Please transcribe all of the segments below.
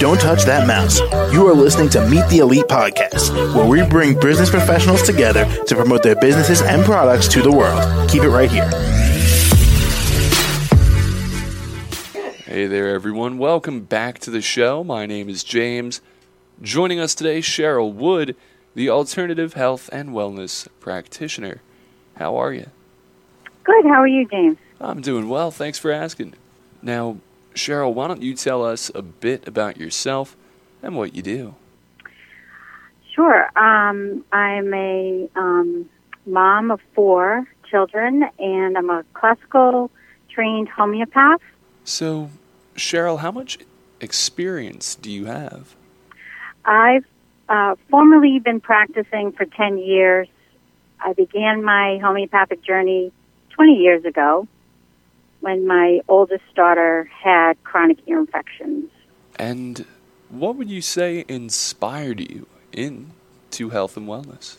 Don't touch that mouse. You are listening to Meet the Elite podcast, where we bring business professionals together to promote their businesses and products to the world. Keep it right here. Hey there, everyone. Welcome back to the show. My name is James. Joining us today, Cheryl Wood, the alternative health and wellness practitioner. How are you? Good. How are you, James? I'm doing well. Thanks for asking. Now, Cheryl, why don't you tell us a bit about yourself and what you do? Sure. Um, I'm a um, mom of four children, and I'm a classical trained homeopath. So, Cheryl, how much experience do you have? I've uh, formerly been practicing for 10 years. I began my homeopathic journey 20 years ago when my oldest daughter had chronic ear infections. And what would you say inspired you into health and wellness?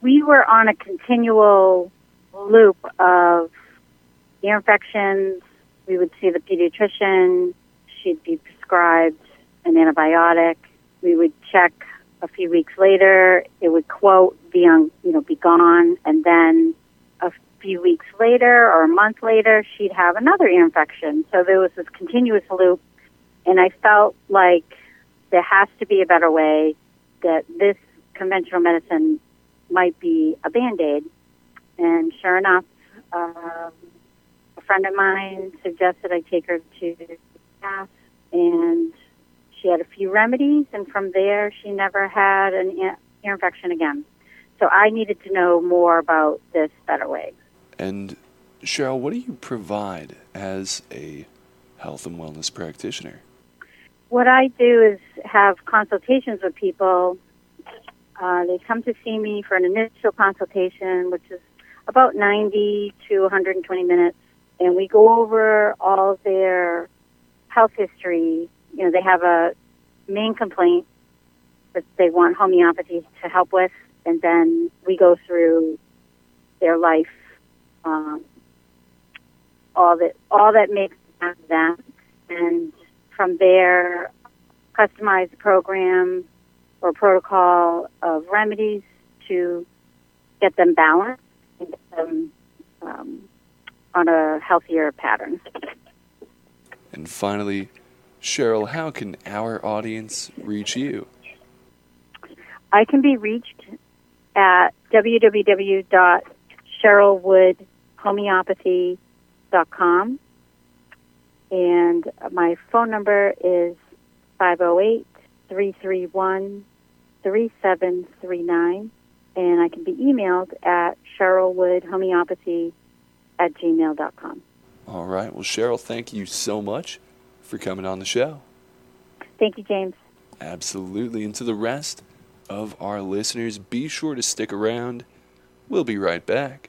We were on a continual loop of ear infections. We would see the pediatrician. She'd be prescribed an antibiotic. We would check a few weeks later. It would quote be on, you know, be gone, and then few weeks later or a month later, she'd have another ear infection. So there was this continuous loop, and I felt like there has to be a better way, that this conventional medicine might be a band aid. And sure enough, um, a friend of mine suggested I take her to the bath, and she had a few remedies, and from there, she never had an ear infection again. So I needed to know more about this better way. And Cheryl, what do you provide as a health and wellness practitioner? What I do is have consultations with people. Uh, they come to see me for an initial consultation, which is about 90 to 120 minutes, and we go over all their health history. You know, they have a main complaint that they want homeopathy to help with, and then we go through their life um, all that all that makes them, and from there, customize a program or protocol of remedies to get them balanced and get them um, on a healthier pattern. And finally, Cheryl, how can our audience reach you? I can be reached at www.cherylwood.com homeopathy.com. And my phone number is 508 331 3739. And I can be emailed at cherylwoodhomeopathy at gmail.com. All right. Well, Cheryl, thank you so much for coming on the show. Thank you, James. Absolutely. And to the rest of our listeners, be sure to stick around. We'll be right back.